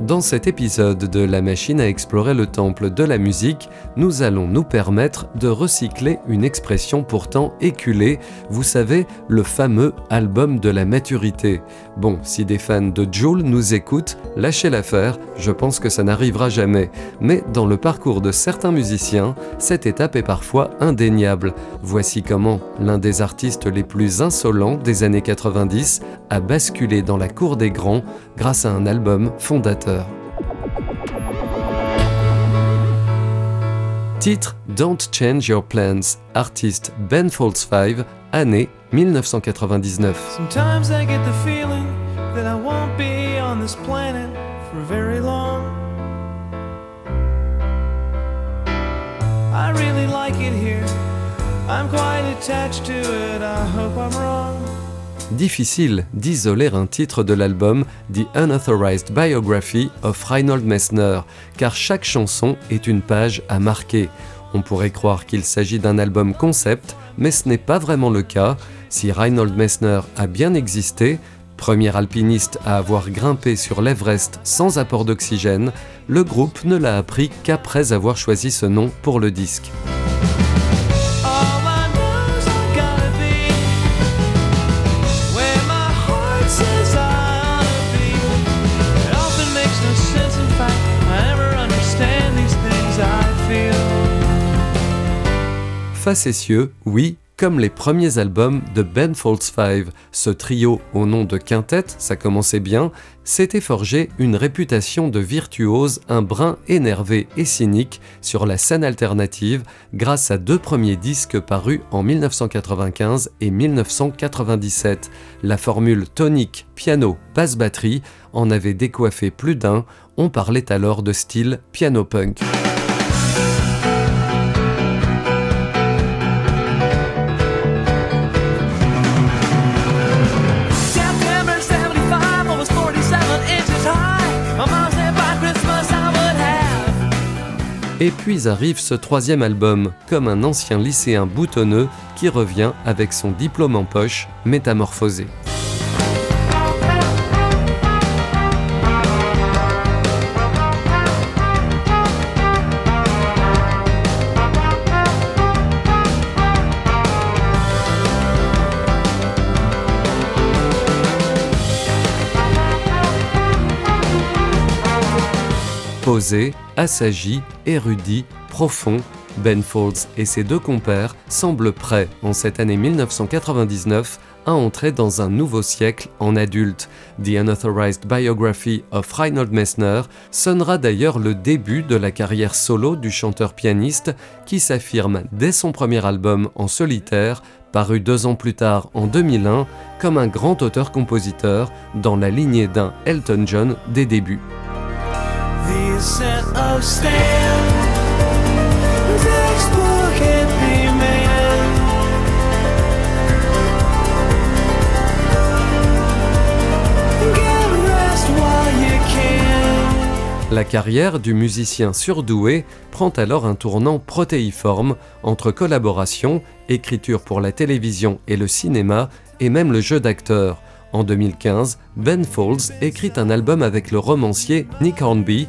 Dans cet épisode de La machine à explorer le temple de la musique, nous allons nous permettre de recycler une expression pourtant éculée, vous savez, le fameux album de la maturité. Bon, si des fans de Joule nous écoutent, lâchez l'affaire, je pense que ça n'arrivera jamais. Mais dans le parcours de certains musiciens, cette étape est parfois indéniable. Voici comment l'un des artistes les plus insolents des années 90 a basculé dans la cour des grands grâce à un album fondateur. Titre Don't Change Your Plans, artiste Ben Folds 5, année 1999. Sometimes I get the feeling that I won't be on this planet for very long. I really like it here. I'm quite attached to it. I hope I'm wrong. Difficile d'isoler un titre de l'album The Unauthorized Biography of Reinhold Messner, car chaque chanson est une page à marquer. On pourrait croire qu'il s'agit d'un album concept, mais ce n'est pas vraiment le cas. Si Reinhold Messner a bien existé, premier alpiniste à avoir grimpé sur l'Everest sans apport d'oxygène, le groupe ne l'a appris qu'après avoir choisi ce nom pour le disque. Facétieux, oui, comme les premiers albums de Ben Folds 5. Ce trio au nom de Quintet, ça commençait bien, s'était forgé une réputation de virtuose, un brin énervé et cynique sur la scène alternative grâce à deux premiers disques parus en 1995 et 1997. La formule tonique, piano, basse batterie en avait décoiffé plus d'un, on parlait alors de style piano punk. Et puis arrive ce troisième album, comme un ancien lycéen boutonneux qui revient avec son diplôme en poche, métamorphosé. Posé, assagi, érudit, profond, Ben Folds et ses deux compères semblent prêts, en cette année 1999, à entrer dans un nouveau siècle en adulte. The Unauthorized Biography of Reinhold Messner sonnera d'ailleurs le début de la carrière solo du chanteur-pianiste qui s'affirme dès son premier album en solitaire, paru deux ans plus tard en 2001, comme un grand auteur-compositeur dans la lignée d'un Elton John des débuts. La carrière du musicien surdoué prend alors un tournant protéiforme entre collaboration, écriture pour la télévision et le cinéma, et même le jeu d'acteur. En 2015, Ben Folds écrit un album avec le romancier Nick Hornby,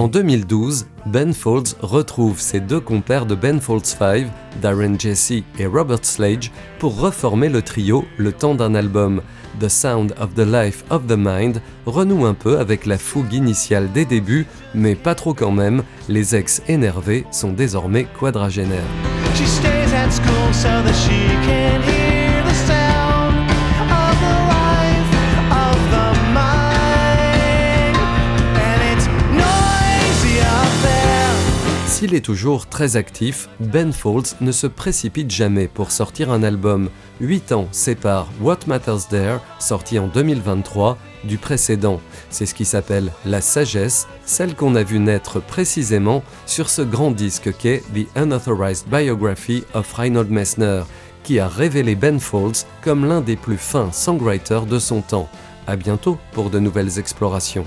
En 2012, Ben Folds retrouve ses deux compères de Ben Folds 5, Darren Jesse et Robert Slage, pour reformer le trio le temps d'un album. The Sound of the Life of the Mind renoue un peu avec la fougue initiale des débuts, mais pas trop quand même, les ex énervés sont désormais quadragénaires. S'il est toujours très actif, Ben Folds ne se précipite jamais pour sortir un album. 8 ans séparent What Matters There, sorti en 2023, du précédent. C'est ce qui s'appelle la sagesse, celle qu'on a vu naître précisément sur ce grand disque qu'est The Unauthorized Biography of Reinhold Messner, qui a révélé Ben Folds comme l'un des plus fins songwriters de son temps. À bientôt pour de nouvelles explorations.